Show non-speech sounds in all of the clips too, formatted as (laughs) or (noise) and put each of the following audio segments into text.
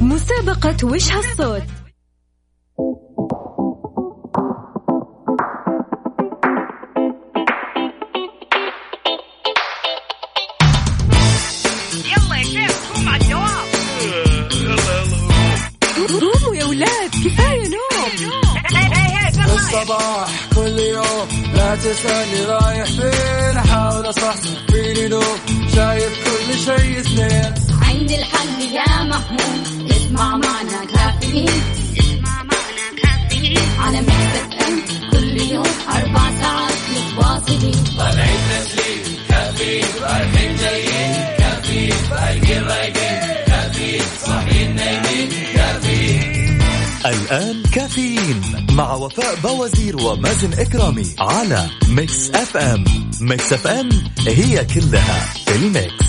مسابقة وش هالصوت يلا يا شيخ قوم على الدوام قوموا يا ولاد كفاية نوم. الصباح كل يوم لا تسألني رايح فين. أحاول أصحصح فيني لو شايف كل شيء سنين عندي الحل يا محمود. اسمع معنا كافيين اسمع معنا كافيين على مكتب ام كل يوم أربع ساعات متواصلين الآن كافيين مع وفاء بوازير ومازن إكرامي على ميكس أف أم Mix FM هي كلها في ال mix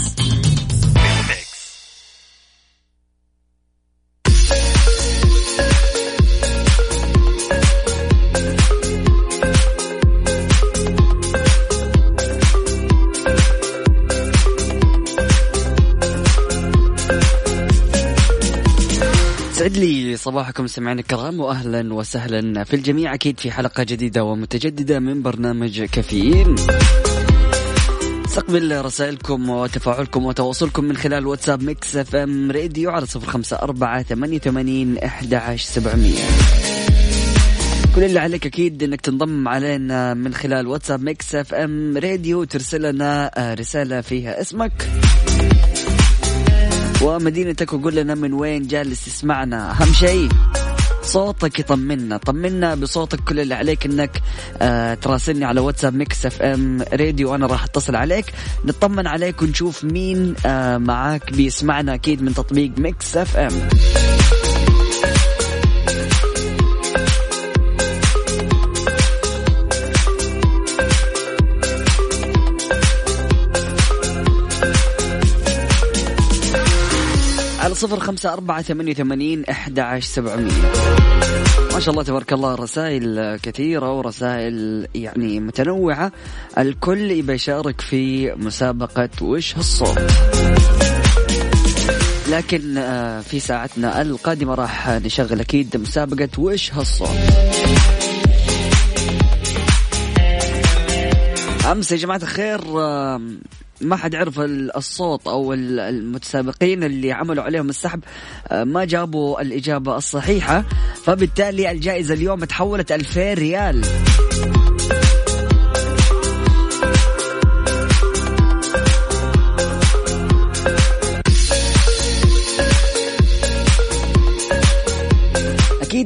صباحكم سمعنا الكرام واهلا وسهلا في الجميع أكيد في حلقة جديدة ومتجددة من برنامج كافيين. استقبل رسائلكم وتفاعلكم وتواصلكم من خلال واتساب Mix FM Radio على صفر خمسة أربعة ثمانية وثمانين أحد سبعمية. كل اللي عليك أكيد أنك تنضم علينا من خلال واتساب Mix FM Radio وترسل لنا رسالة فيها اسمك. ومدينتك وقول لنا من وين جالس تسمعنا أهم شيء صوتك يطمنا. طمنا بصوتك كل اللي عليك إنك آه تراسلني على واتساب Mix FM Radio وأنا راح أتصل عليك. نطمن عليك ونشوف مين آه معاك بيسمعنا أكيد من تطبيق Mix FM. صفر خمسة أربعة ثمانية وثمانين أحد عشر سبعمية. ما شاء الله تبارك الله رسائل كثيرة ورسائل يعني متنوعة. الكل يشارك في مسابقة وش هالصوت لكن آه، في ساعتنا القادمة راح نشغل أكيد مسابقة وش هالصوت أمس يا جماعة الخير ما حد عرف ال- الصوت أو ال- المتسابقين اللي عملوا عليهم السحب آه، ما جابوا الإجابة الصحيحة فبالتالي الجائزة اليوم تحولت 2000 ريال.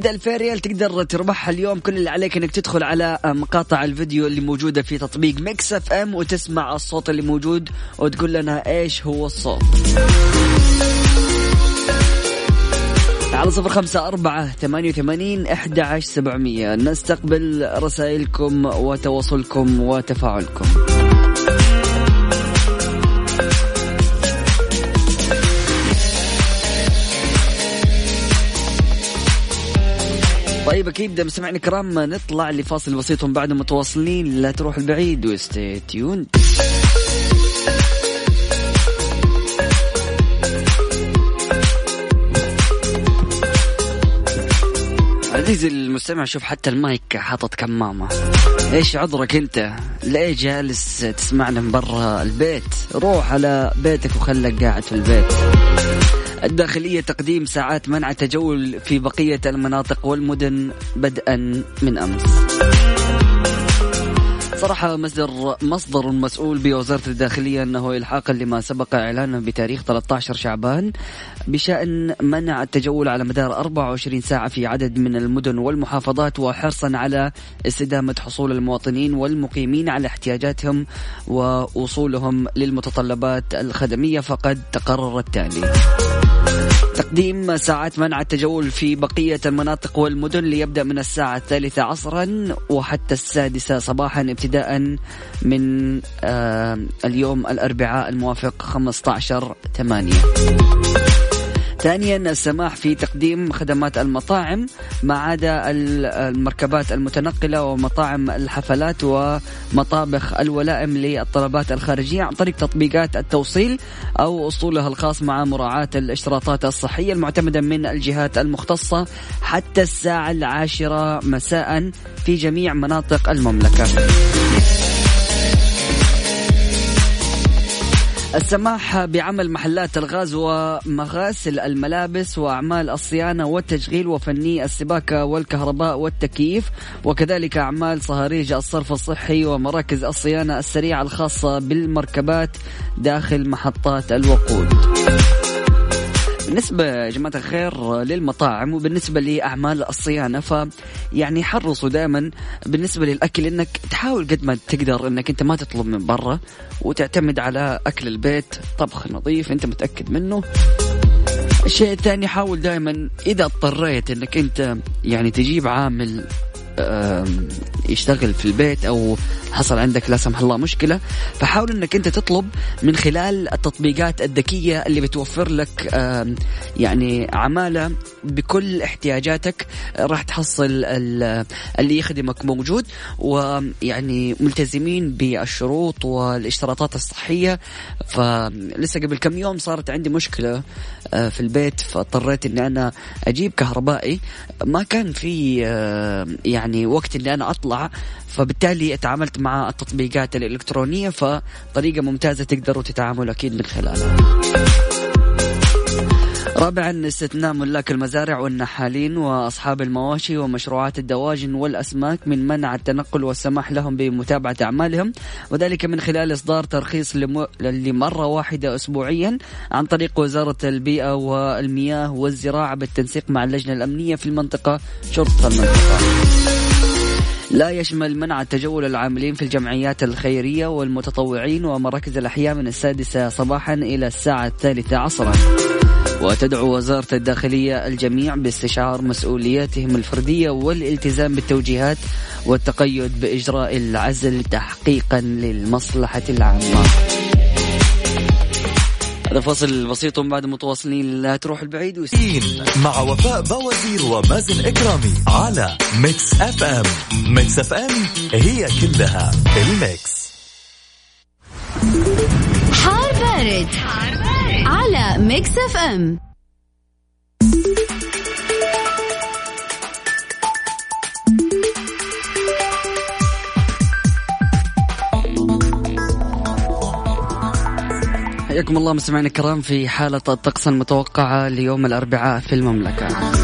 أكيد 2000 ريال تقدر تربحها اليوم. كل اللي عليك إنك تدخل على مقاطع الفيديو اللي موجودة في تطبيق Mix FM وتسمع الصوت اللي موجود وتقول لنا إيش هو الصوت. على صفر خمسة أربعة ثمانية وثمانين أحد عشر سبعمية. نستقبل رسائلكم وتواصلكم وتفاعلكم. طيب أكيد مستمعينا الكرام نطلع لفاصل بسيط ومن بعد متواصلين. لا تروح البعيد وستي تيوند عزيزي المستمع شوف حتى المايك حاطط كمامة. إيش عذرك أنت؟ ليه جالس تسمعنا من برا البيت؟ روح على بيتك وخلك قاعد في البيت. الداخلية تقديم ساعات منع التجول في بقية المناطق والمدن بدءا من أمس. صرح مصدر مصدر مسؤول بوزارة الداخلية أنه إلحاقا لما سبق إعلانه بتاريخ 13 شعبان بشأن منع التجول على مدار 24 ساعة في عدد من المدن والمحافظات وحرصا على استدامة حصول المواطنين والمقيمين على احتياجاتهم ووصولهم للمتطلبات الخدمية فقد تقرر التالي. تقديم ساعات منع التجول في بقية المناطق والمدن ليبدأ من الساعة الثالثة عصرا وحتى السادسة صباحا ابتداء من آه اليوم الأربعاء الموافق 15 ثمانية. ثانيا السماح في تقديم خدمات المطاعم ما عدا المركبات المتنقلة ومطاعم الحفلات ومطابخ الولائم للطلبات الخارجية عن طريق تطبيقات التوصيل أو أسطولها الخاص مع مراعاة الاشتراطات الصحية المعتمدة من الجهات المختصة حتى الساعة العاشرة مساء في جميع مناطق المملكة. السماح بعمل محلات الغاز ومغاسل الملابس وأعمال الصيانة والتشغيل وفني السباكه والكهرباء والتكييف وكذلك أعمال صهاريج الصرف الصحي ومراكز الصيانة السريعة الخاصة بالمركبات داخل محطات الوقود. بالنسبة يا جماعة الخير للمطاعم وبالنسبة لأعمال الصيانة ف يعني حرصوا دائما بالنسبة للأكل إنك تحاول قد ما تقدر إنك أنت ما تطلب من برا وتعتمد على أكل البيت طبخ نظيف أنت متأكد منه. الشيء الثاني حاول دائما إذا اضطريت إنك أنت يعني تجيب عامل يشتغل في البيت أو حصل عندك لا سمح الله مشكلة فحاول إنك أنت تطلب من خلال التطبيقات الذكية اللي بتوفر لك يعني عمالة بكل احتياجاتك راح تحصل اللي يخدمك موجود ويعني ملتزمين بالشروط والاشتراطات الصحية. فلسه قبل كم يوم صارت عندي مشكلة آه، في البيت فاضطريت إني أنا أجيب كهربائي. ما كان في يعني وقت اني أنا أطلع فبالتالي تعاملت مع التطبيقات الإلكترونية فطريقة ممتازة تقدروا تتعاملوا أكيد من خلالها. رابعا استثناء ملاك المزارع والنحالين وأصحاب المواشي ومشروعات الدواجن والأسماك من منع التنقل والسماح لهم بمتابعة أعمالهم وذلك من خلال إصدار ترخيص لمرة واحدة اسبوعيا عن طريق وزارة البيئة والمياه والزراعة بالتنسيق مع اللجنة الأمنية في المنطقة شرطة المنطقة. لا يشمل منع تجول العاملين في الجمعيات الخيرية والمتطوعين ومراكز الأحياء من السادسة صباحا إلى الساعة الثالثة عصرا وتدعو وزارة الداخلية الجميع باستشعار مسؤولياتهم الفردية والالتزام بالتوجيهات والتقيد بإجراء العزل تحقيقا للمصلحة العامة. هذا فصل بسيط ومن بعد متواصلين لا تروح البعيد كافيين مع وفاء بوازير ومازن إكرامي على Mix FM. Mix FM هي كلها ال mix. حار بارد, حار بارد. على Mix FM حياكم الله مستمعينا الكرام في حالة الطقس المتوقعة ليوم الأربعاء في المملكة.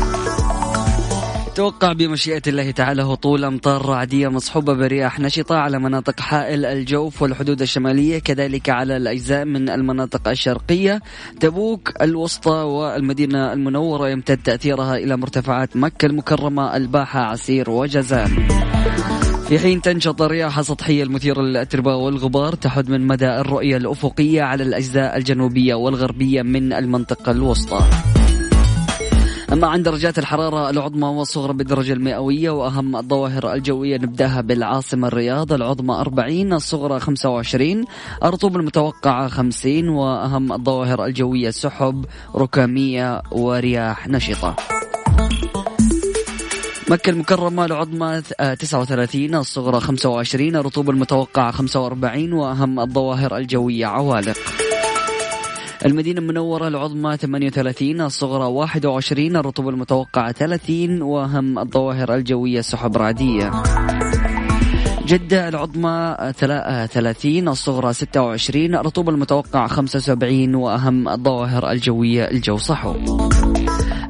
توقع بمشيئة الله تعالى هطول أمطار رعدية مصحوبة برياح نشطة على مناطق حائل الجوف والحدود الشمالية كذلك على الأجزاء من المناطق الشرقية. تبوك الوسطى والمدينة المنورة يمتد تأثيرها إلى مرتفعات مكة المكرمة الباحة عسير وجزان في حين تنشط الرياح السطحية المثيرة للأتربة والغبار تحد من مدى الرؤية الأفقية على الأجزاء الجنوبية والغربية من المنطقة الوسطى. أما عن درجات الحرارة العظمى والصغرى بالدرجة المئوية وأهم الظواهر الجوية نبدأها بالعاصمة الرياض العظمى 40 الصغرى 25 الرطوبة المتوقعة 50 وأهم الظواهر الجوية سحب ركامية ورياح نشطة. مكة المكرمة العظمى 39 الصغرى 25 الرطوبة المتوقعة 45 وأهم الظواهر الجوية عوالق. المدينة المنورة العظمى 38 الصغرى 21 الرطوبة المتوقعة 30 وأهم الظواهر الجوية سحب رعدية. جدة العظمى 30 الصغرى 26 الرطوبة المتوقعة 75 وأهم الظواهر الجوية الجو صحو.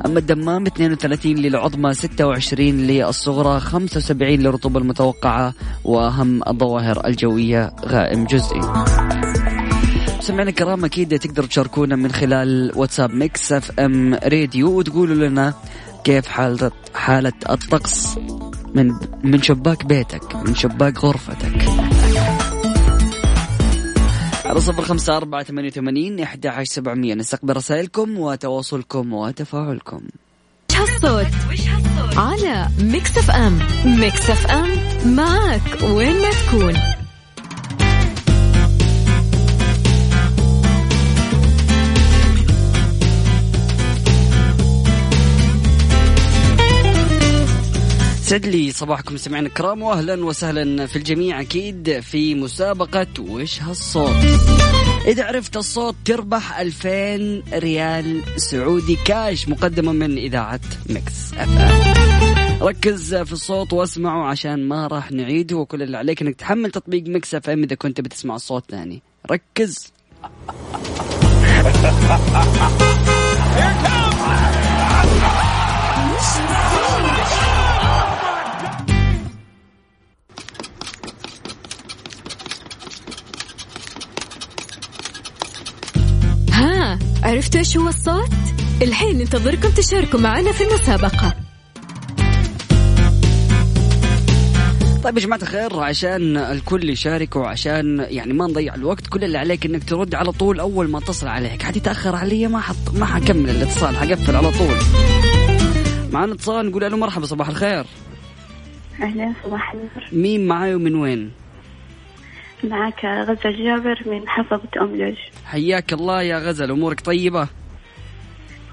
أما الدمام 32 للعظمى 26 للصغرى 75 للرطوبة المتوقعة وأهم الظواهر الجوية غائم جزئي. سمعنا الكرام أكيد تقدروا تشاركونا من خلال واتساب Mix FM Radio وتقولوا لنا كيف حالة حالة الطقس من من شباك بيتك من شباك غرفتك. على صفر خمسة أربعة ثمانية وثمانين أحد عشر سبعمية. نستقبل رسائلكم وتواصلكم وتفاعلكم. الصوت على Mix FM. Mix FM معك وين ما تكون. اسعد لي صباحكم سمعنا الكرام واهلا وسهلا في الجميع أكيد في مسابقة وش هالصوت؟ إذا عرفت الصوت تربح 2000 ريال سعودي كاش مقدمة من إذاعة Mix FM. ركز في الصوت واسمعه عشان ما راح نعيده وكل اللي عليك إنك تحمل تطبيق Mix FM إذا كنت بتسمع الصوت ثاني. ركز. (laughs) عرفتوا إيش هو الصوت؟ الحين ننتظركم تشاركوا معنا في المسابقة. طيب يا جماعة الخير عشان الكل يشارك وعشان يعني ما نضيع الوقت كل اللي عليك إنك ترد على طول أول ما اتصل عليك. حد يتاخر علي ما حط ما حكمل الاتصال حقفل على طول. معنا اتصال نقول له مرحبا صباح الخير. أهلا صباح النور. مين معاي ومن وين؟ معك غزل جابر من محافظة أملج حياك الله يا غزل أمورك طيبة؟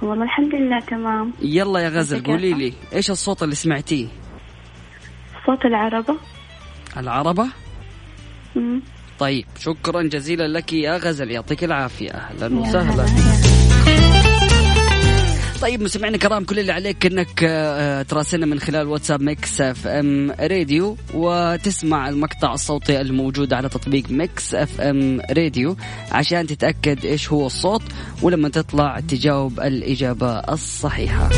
والله الحمد لله تمام يلا يا غزل قولي؟ لي إيش الصوت اللي سمعتيه؟ صوت العربة العربة؟ مم. طيب شكرا جزيلا لك يا غزل يعطيك العافية أهلا يا وسهلا هلا. طيب مستمعينا الكرام كل اللي عليك إنك آه، تراسلنا من خلال واتساب Mix FM Radio وتسمع المقطع الصوتي الموجود على تطبيق Mix FM Radio عشان تتأكد إيش هو الصوت ولما تطلع تجاوب الإجابة الصحيحة.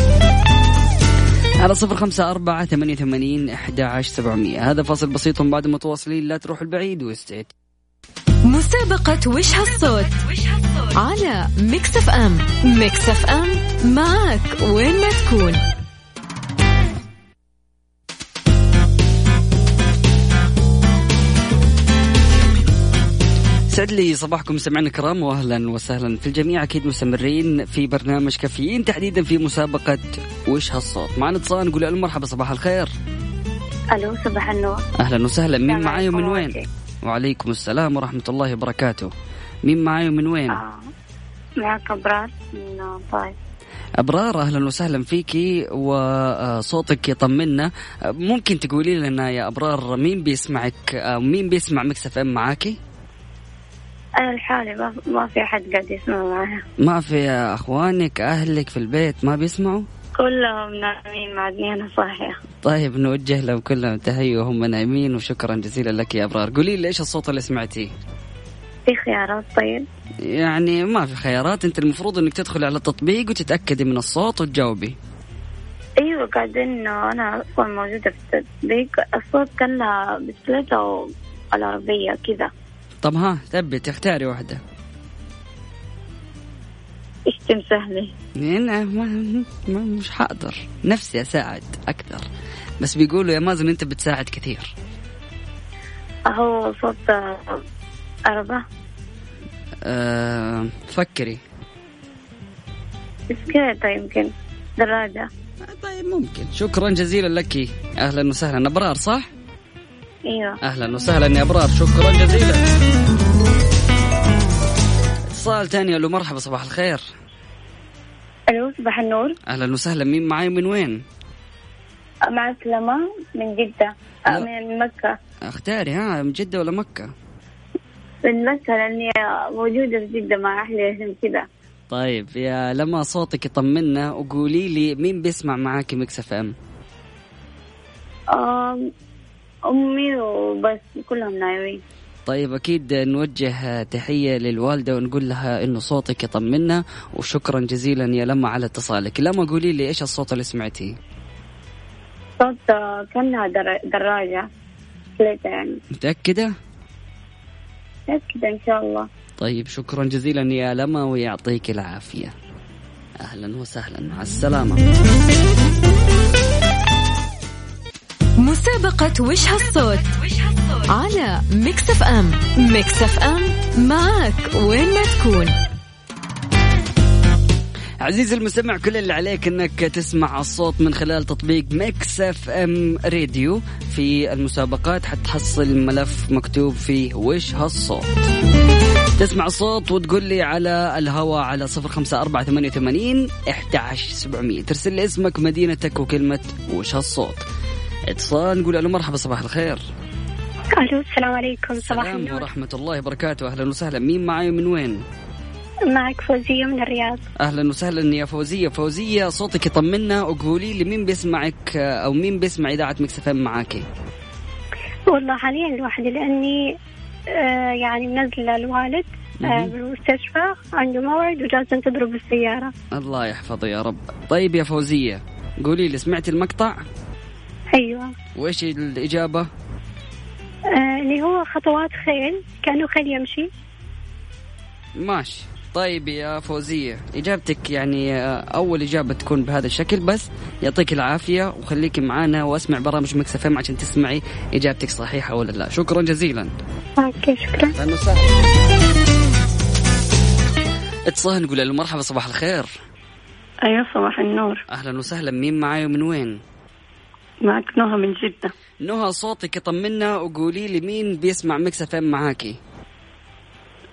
على صفر خمسة أربعة ثمانية وثمانين أحد عشر سبعمية هذا فاصل بسيط بعده متواصلين لا تروح البعيد واستعد مسابقة وش هالصوت؟ على Mix FM. Mix FM معك وين ما تكون. سعد لي صباحكم سمعنا الكرام واهلا وسهلا. في الجميع أكيد مستمرين في برنامج كافيين تحديدا في مسابقة وش هالصوت. معنا اتصال نقول له مرحبا صباح الخير. ألو صباح النور. أهلا وسهلا. مين معاي ومن وين؟ وعليكم. السلام ورحمة الله وبركاته. مين معاي ومن وين؟ آه. معك أبرار من طائف أبرار أهلا وسهلا فيكي وصوتك يطمنا. ممكن تقولي لنا يا أبرار مين بيسمعك؟ آه، مين بيسمع Mix FM معاكي أنا لحالي ما, في أحد قاعد يسمع معها ما في أخوانك أهلك في البيت ما بيسمعوا؟ كلهم نايمين معدني أنا صاحية طيب نوجه لهم كلهم تحية وهم نايمين وشكرا جزيلا لك يا أبرار. قولي لي إيش الصوت اللي سمعتيه؟ في خيارات طيب. يعني ما في خيارات أنت المفروض إنك تدخلي على التطبيق وتتأكدي من الصوت وتجاوبي. أيوة قاعدين أنا أصلا موجودة في التطبيق. الصوت كان بسلته العربية كذا. طب ها ثبت اختاري واحدة. إيش تمسح هنا ما ما مش حقدر. نفسي أساعد أكثر. بس بيقولوا يا مازن أنت بتساعد كثير. هو صوت عربة أه فكري. بسكيتة يمكن. دراجة. طيب ممكن. شكرا جزيلا لك. أهلا وسهلا. أبرار صح؟ أيوه. أهلا وسهلا يا أبرار. شكرا جزيلا. اتصال ثاني ألو مرحبا صباح الخير. ألو صباح النور. أهلا وسهلا. مين معاي من وين؟ معك لما؟ من جدة. آه،. من مكة. أختاري ها من جدة ولا مكة؟ من مكة لأني موجودة في جدة مع أهلي عشان كذا طيب يا لما صوتك يطمنا وقولي لي مين بيسمع معاكي Mix FM أمي وبس كلهم نايمين. طيب أكيد نوجه تحية للوالدة ونقول لها إنه صوتك يطمنا وشكرا جزيلا يا لما على اتصالك. لما قولي لي إيش الصوت اللي سمعتيه؟ صوت كأنها در- دراجة بسكليتة يعني متأكدة كذا إن شاء الله. طيب شكرا جزيلا يا لما ويعطيك العافية. أهلا وسهلا. مع السلامة. مسابقة وش هالصوت؟ على Mix FM. Mix FM معك وين ما تكون. عزيزي المستمع كل اللي عليك إنك تسمع الصوت من خلال تطبيق Mix FM Radio في المسابقات. حتحصل ملف مكتوب فيه وش هالصوت. تسمع الصوت وتقول لي على الهواء على صفر خمسة أربعة ثمانية وثمانين عشر سبعمية. ترسل لي اسمك مدينتك وكلمة وش هالصوت. إتصال نقول ألو مرحبا صباح الخير. ألو السلام عليكم صباح السلام النور. ورحمة الله وبركاته. أهلا وسهلا. مين معاي من وين؟ معك فوزية من الرياض. أهلا وسهلا يا فوزية. فوزية صوتك يطمنا وقولي لي مين بيسمعك أو مين بيسمع إذاعة مكسفين معاكي؟ والله حاليا لوحدي لأني آه يعني منزلة الوالد آه. بالمستشفى عنده موعد وجالسة انتظره بالسيارة. الله يحفظه يا رب. طيب يا فوزية قولي لي سمعتي المقطع؟ أيوه. وإيش الإجابة؟ آه اللي هو خطوات خيل كأنه خيل يمشي. ماشي. طيب يا فوزية إجابتك يعني آه، أول إجابة تكون بهذا الشكل بس يعطيك العافية وخليكي معانا واسمع برامج Mix FM عشان تسمعي إجابتك صحيحة ولا لا. شكرا جزيلا. أوكي شكرا. اتصال نقول له مرحبا صباح الخير. أيوة صباح النور. أهلا وسهلا. مين معاي ومن وين؟ معك نهى من جدة. نهى صوتك يطمنا وقولي لي مين بيسمع Mix FM معاكي.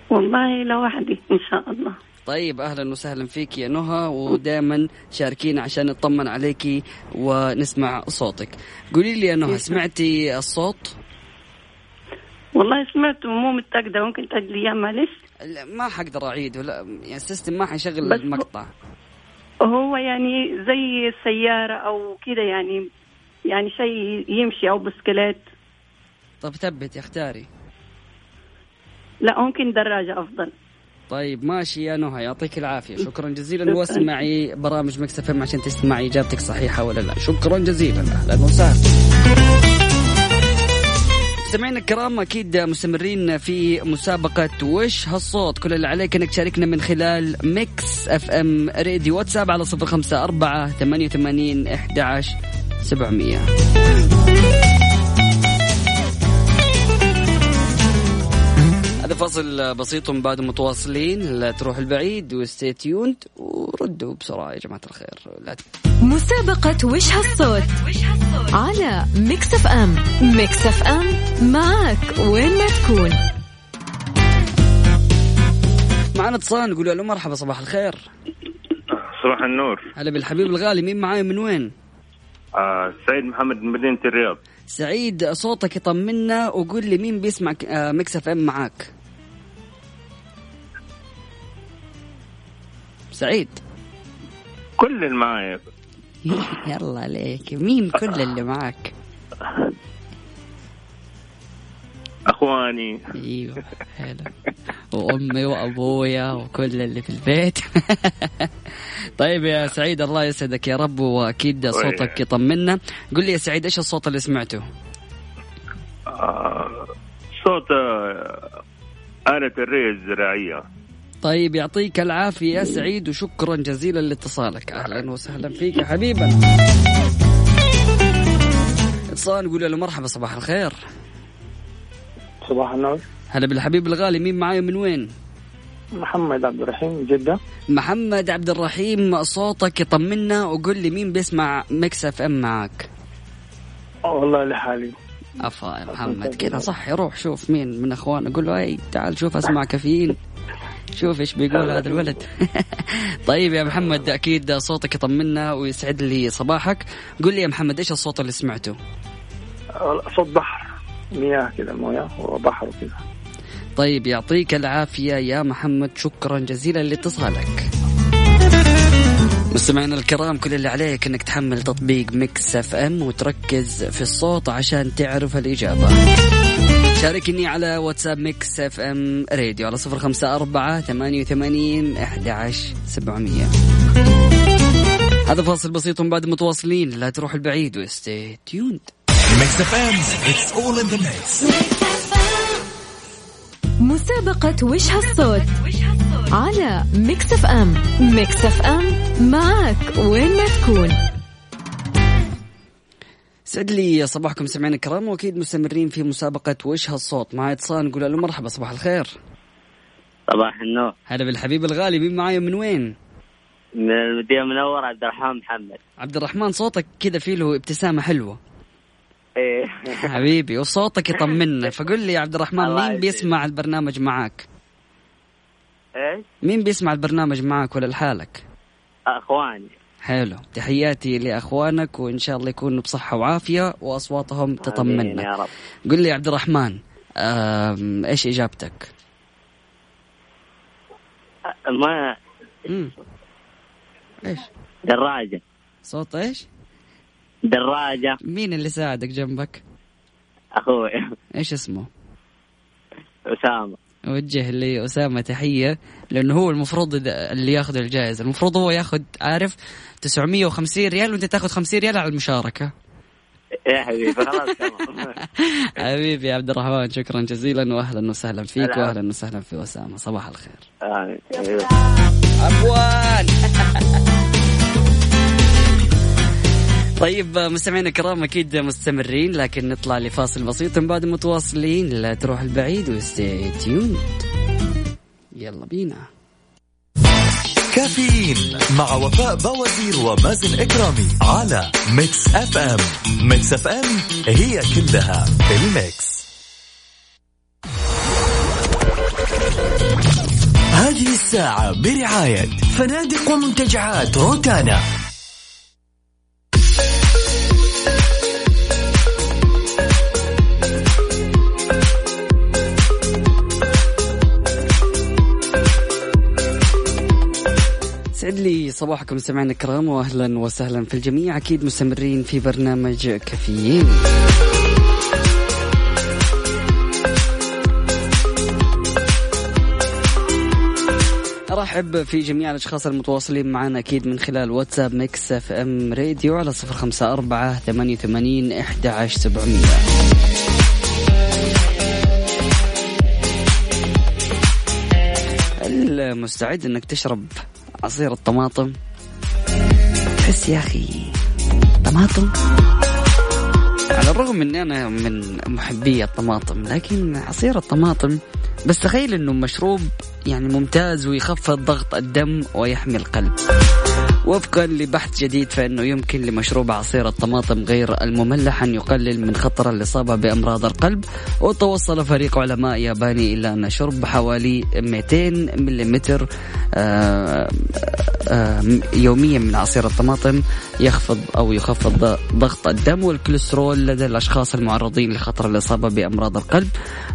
والله لوحدي إن شاء الله. طيب أهلا وسهلا فيك يا نهى ودائما شاركينا عشان نطمن عليكي ونسمع صوتك. قولي لي يا نهى سمعتي الصوت؟ والله سمعت مو متأكدة ممكن تعيد لي إياه معلش. لا، ما حقدر اعيد ولا يعني ال system ما حيشغل المقطع. هو يعني زي سيارة أو كده يعني. يعني شيء يمشي أو بسكليت. طب ثبت اختاري. لا ممكن دراجة أفضل. طيب ماشي يا نهى يعطيك العافية. شكرا جزيلا. واسمعي برامج Mix FM عشان تسمعي إجابتك صحيحة ولا لا. شكرا جزيلا. أهلا وسهلا. مستمعينا الكرام أكيد مستمرين في مسابقة وش هالصوت. كل اللي عليك إنك تشاركنا من خلال Mix FM Radio. واتساب على صفر خمسة أربعة ثمانية وثمانين إحدى سبعمية. هذا فاصل بسيط من بعد متواصلين. لا تروح البعيد و stay tuned وردوا بسرعة يا جماعة الخير. لا مسابقة وش هالصوت على Mix FM. Mix FM معك وين ما تكون. معنا اتصال نقول له مرحبا صباح الخير. صباح النور. هلا بالحبيب الغالي مين معاي من وين؟ آه سعيد محمد من مدينة الرياض. سعيد صوتك يطمنا وقول لي مين بيسمع آه، Mix FM معاك؟ سعيد. كل اللي معايا. (laughs) يلا عليك. مين كل اللي معاك؟ أخواني. أيوه هلا. وأمي وأبويا وكل اللي في البيت. (laughs) طيب يا سعيد الله يسعدك يا رب وأكيد صوتك يطمنا. قل لي يا سعيد إيش الصوت اللي سمعته؟ آه صوت آه آلة الري الزراعية طيب يعطيك العافية يا سعيد وشكرا جزيلا لاتصالك. أهلا وسهلا فيك يا حبيبنا اتصال نقول له مرحبا صباح الخير. صباح النور. هلا بالحبيب الغالي مين معاي من وين؟ محمد عبد الرحيم من جدة. محمد عبد الرحيم صوتك يطمنا وقول لي مين بيسمع Mix FM معاك. والله لحالي. افا يا محمد كذا صح روح شوف مين من اخوانه قول له اي تعال شوف أسمع (laughs) كافيين. شوف إيش بيقول هذا الولد. (laughs) طيب يا محمد أكيد صوتك يطمنا ويسعد لي صباحك. قول لي يا محمد إيش الصوت اللي سمعته؟ صوت بحر مياه كذا مويه وبحر وكذا طيب يعطيك العافية يا محمد. شكرا جزيلا لاتصالك. مستمعينا الكرام كل اللي عليك إنك تحمل تطبيق Mix FM وتركز في الصوت عشان تعرف الإجابة. شاركني على واتساب Mix FM Radio على صفر خمسة أربعة ثمانية وثمانين أحد سبعمية. هذا فاصل بسيط بعد متواصلين. لا تروح البعيد و stay tuned Mix FM it's all in the mix مسابقة وش هالصوت؟ على Mix FM Mix FM معك وين ما تكون. سعد لي صباحكم سمعنا الكرام وأكيد مستمرين في مسابقة وش هالصوت. معي اتصال نقول له مرحبا صباح الخير. صباح النور. هلا بالحبيب الغالي مين معايا من وين؟ من المدينة المنورة عبد الرحمن محمد. عبد الرحمن صوتك كذا فيه له ابتسامة حلوة. إيه (laughs) حبيبي وصوتك يطمنا (laughs) فقل لي يا عبد الرحمن مين. بيسمع البرنامج معاك؟ إيش؟ مين بيسمع البرنامج معاك ولا لحالك؟ أخواني حلو تحياتي لأخوانك وإن شاء الله يكونوا بصحة وعافية وأصواتهم تطمنا يا رب قل لي يا عبد الرحمن إيش إجابتك؟ ما مم. إيش؟ دراجة صوت إيش؟ دراجة مين اللي ساعدك جنبك؟ أخوي إيش اسمه؟ أسامة وجه لأسامة تحية لأنه هو المفروض اللي ياخذ الجائزة المفروض هو ياخذ عارف 950 ريال وأنت تاخذ 50 ريال على المشاركة يا حبيبي خلاص تمام (laughs) حبيبي يا عبد الرحمن شكرا جزيلا واهلا وسهلا فيك هلا. واهلا وسهلا في أسامة صباح الخير. أيوه. (laughs) طيب مستمعينا الكرام أكيد مستمرين لكن نطلع لفاصل بسيط من بعد متواصلين لا تروح البعيد و stay tuned. يلا بينا. كافيين مع وفاء بوازير ومازن إكرامي على Mix FM. Mix FM هي كلها ال mix. هذه الساعة برعاية فنادق ومنتجعات روتانا. سعد لي صباحكم مستمعينا الكرام واهلا وسهلا في الجميع. أكيد مستمرين في برنامج كافيين. أرحب في جميع الأشخاص المتواصلين معنا أكيد من خلال واتساب Mix FM Radio على صفر خمسة أربعة ثمانية وثمانين إحدى عشر سبعمية. هل مستعد أنك تشرب. عصير الطماطم. تحس يا أخي طماطم؟ على الرغم اني أنا من محبي الطماطم لكن عصير الطماطم بس تخيل إنه مشروب يعني ممتاز ويخفض ضغط الدم ويحمي القلب. وفقا لبحث جديد فإنه يمكن لمشروب عصير الطماطم غير المملح أن يقلل من خطر الإصابة بأمراض القلب. وتوصل فريق علماء ياباني إلى أن شرب حوالي 200 ملم آه، آه، يوميا من عصير الطماطم يخفض أو يخفض ضغط الدم والكوليسترول لدى الأشخاص المعرضين لخطر الإصابة بأمراض القلب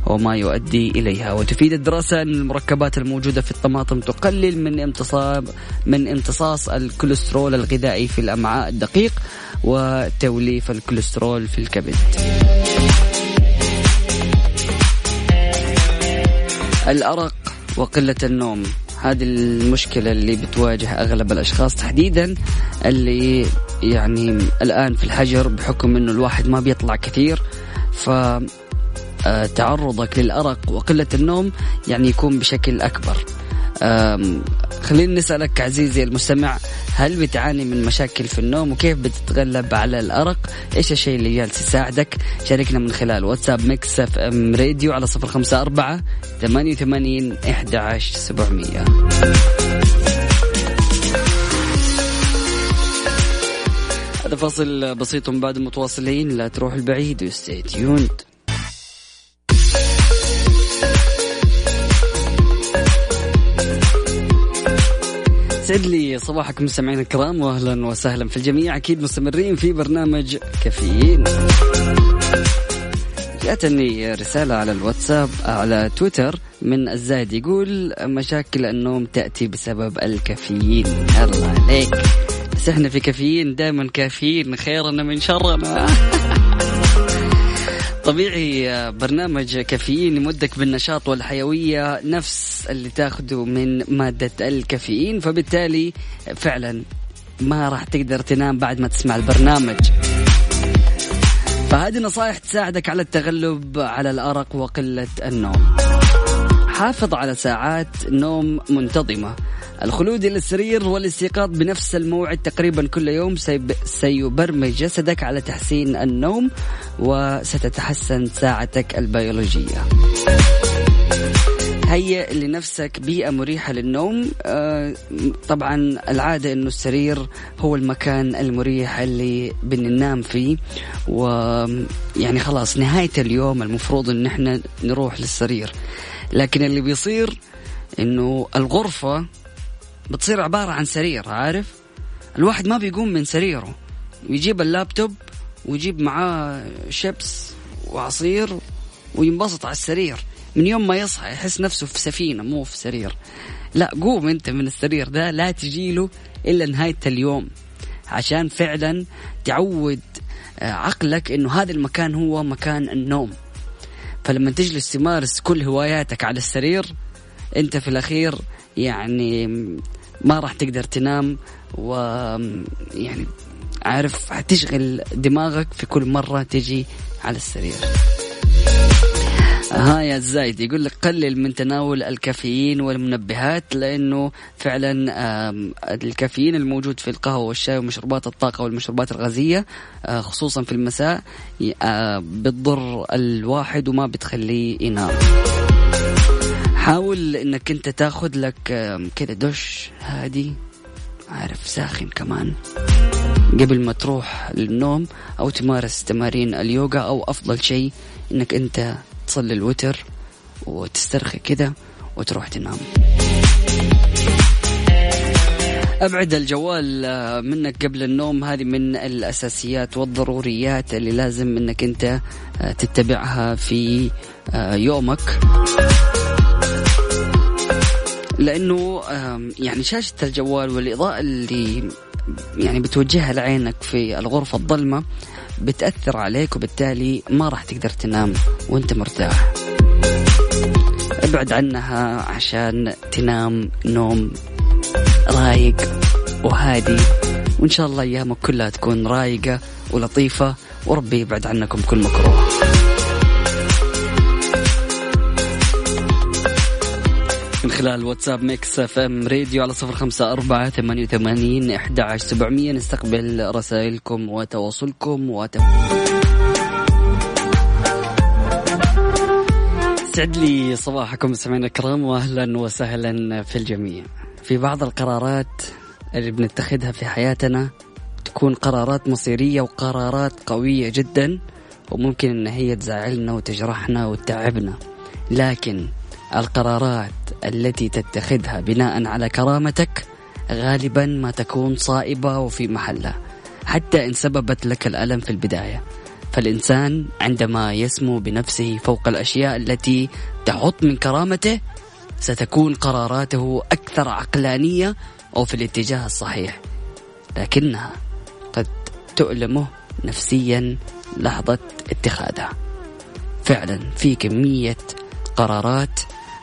وما يؤدي إليها. وتفيد الدراسة أن المركبات الموجودة في الطماطم تقلل من امتصاص من امتصاص الكوليسترول الغذائي في الأمعاء الدقيق وتوليف الكوليسترول في الكبد. الأرق وقلة النوم هذه المشكلة اللي بتواجه أغلب الأشخاص تحديدا اللي يعني الآن في الحجر بحكم أنه الواحد ما بيطلع كثير ف آه، تعرضك للأرق وقلة النوم يعني يكون بشكل أكبر خلينا نسألك عزيزي المستمع هل بتعاني من مشاكل في النوم؟ وكيف بتتغلب على الأرق؟ إيش الشيء اللي جالس يساعدك؟ شاركنا من خلال واتساب Mix FM Radio على صفر خمسة أربعة ثمانية وثمانين إحدى عشر سبعمية. هذا فاصل بسيط بعد متواصلين لا تروح البعيد وستي تيوند سعد لي صباحكم مستمعينا الكرام واهلا وسهلا في الجميع. أكيد مستمرين في برنامج كافيين. جاتني رسالة على الواتساب على تويتر من الزايد يقول مشاكل النوم تأتي بسبب الكافيين. الله عليك. بس إحنا في كافيين دائما كافيين خيرنا من شرنا. طبيعي برنامج كافيين يمدك بالنشاط والحيوية نفس اللي تاخده من مادة الكافيين فبالتالي فعلا ما راح تقدر تنام بعد ما تسمع البرنامج. فهذه نصائح تساعدك على التغلب على الأرق وقلة النوم. حافظ على ساعات نوم منتظمة. الخلود إلى السرير والاستيقاظ بنفس الموعد تقريبا كل يوم سيب- سيبرمج جسدك على تحسين النوم وستتحسن ساعتك البيولوجية. هيئ لنفسك بيئة مريحة للنوم. آه، طبعا العادة إنه السرير هو المكان المريح اللي بننام فيه. ويعني خلاص نهاية اليوم المفروض إن إحنا نروح للسرير. لكن اللي بيصير إنه الغرفة بتصير عبارة عن سرير عارف؟ الواحد ما بيقوم من سريره. يجيب اللابتوب ويجيب معاه شيبس وعصير وينبسط على السرير. من يوم ما يصحى يحس نفسه في سفينة مو في سرير. لا قوم انت من السرير ده لا تجيله إلا نهاية اليوم. عشان فعلا تعود آه، عقلك إنه هذا المكان هو مكان النوم. فلما تجلس تمارس كل هواياتك على السرير أنت في الأخير يعني ما راح تقدر تنام و يعني عارف حتشغل دماغك في كل مرة تجي على السرير. ها يا زايد يقول لك قلل من تناول الكافيين والمنبهات لأنه فعلا الكافيين الموجود في القهوة والشاي ومشروبات الطاقة والمشروبات الغازية آه، خصوصا في المساء آه، بتضر الواحد وما بتخليه ينام. حاول إنك أنت تاخذ لك كذا دش هادي عارف ساخن كمان. قبل ما تروح للنوم أو تمارس تمارين اليوغا أو أفضل شيء إنك أنت تصلي الوتر وتسترخي كذا وتروح تنام. أبعد الجوال آه، منك قبل النوم. هذه من الأساسيات والضروريات اللي لازم إنك أنت آه، تتبعها في آه، يومك. لأنه يعني شاشة الجوال والإضاءة اللي يعني بتوجهها لعينك في الغرفة الظلمه بتأثر عليك وبالتالي ما راح تقدر تنام وأنت مرتاح. ابعد عنها عشان تنام نوم رايق وهادي. وإن شاء الله أيامك كلها تكون رايقة ولطيفة وربي يبعد عنكم كل مكروه. خلال واتساب Mix FM Radio على صفر خمسة أربعة ثمانية وثمانين إحدى عشر سبعمية. نستقبل رسائلكم وتواصلكم وت... سعد لي صباحكم سمعنا الكرام واهلا وسهلا في الجميع. في بعض القرارات اللي بنتخذها في حياتنا تكون قرارات مصيرية وقرارات قوية جدا وممكن إن هي تزعلنا وتجرحنا وتتعبنا. لكن القرارات التي تتخذها بناء على كرامتك غالبا ما تكون صائبة وفي محلها حتى إن سببت لك الألم في البداية. فالإنسان عندما يسمو بنفسه فوق الأشياء التي تحط من كرامته ستكون قراراته أكثر عقلانية أو في الاتجاه الصحيح. لكنها قد تؤلمه نفسيا لحظة اتخاذها. فعلا في كمية قرارات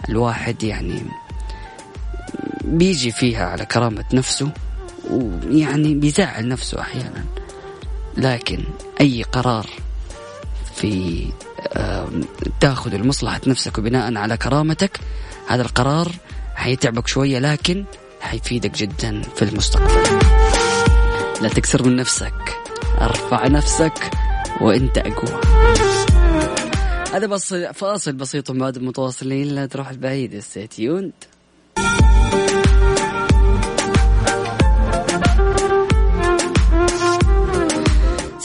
الواحد يعني بيجي فيها على كرامة نفسه ويعني بيزعل نفسه أحيانا. لكن أي قرار في تأخذ لمصلحة نفسك وبناء على كرامتك هذا القرار حيتعبك شوية لكن حيفيدك جدا في المستقبل. لا تكسر من نفسك أرفع نفسك وانت اقوى هذا بس فاصل بسيط بعد متواصلين لا تروح البعيد ستيوند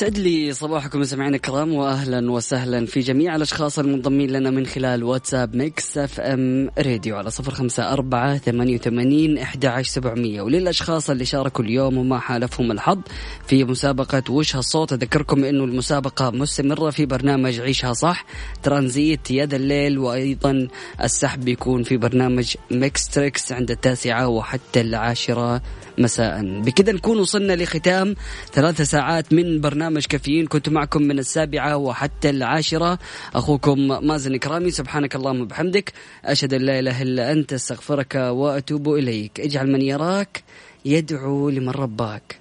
سعد لي صباحكم سمعنا الكرام واهلا وسهلا في جميع الأشخاص المنضمين لنا من خلال واتساب Mix FM Radio على صفر خمسة أربعة ثمانية وثمانين إحدى عشر سبعمية. وللأشخاص اللي شاركوا اليوم وما حالفهم الحظ في مسابقة وش هالصوت أذكركم إنه المسابقة مستمرة في برنامج عيشها صح ترانزيت يد الليل وأيضا السحب بيكون في برنامج Mix Tracks عند التاسعة وحتى العاشرة. مساء. بكذا نكون وصلنا لختام ثلاثة ساعات من برنامج كافيين. كنت معكم من السابعة وحتى العاشرة. أخوكم مازن إكرامي. سبحانك اللهم وبحمدك. أشهد أن لا إله إلا أنت أستغفرك وأتوب إليك. اجعل من يراك يدعو لمن رباك.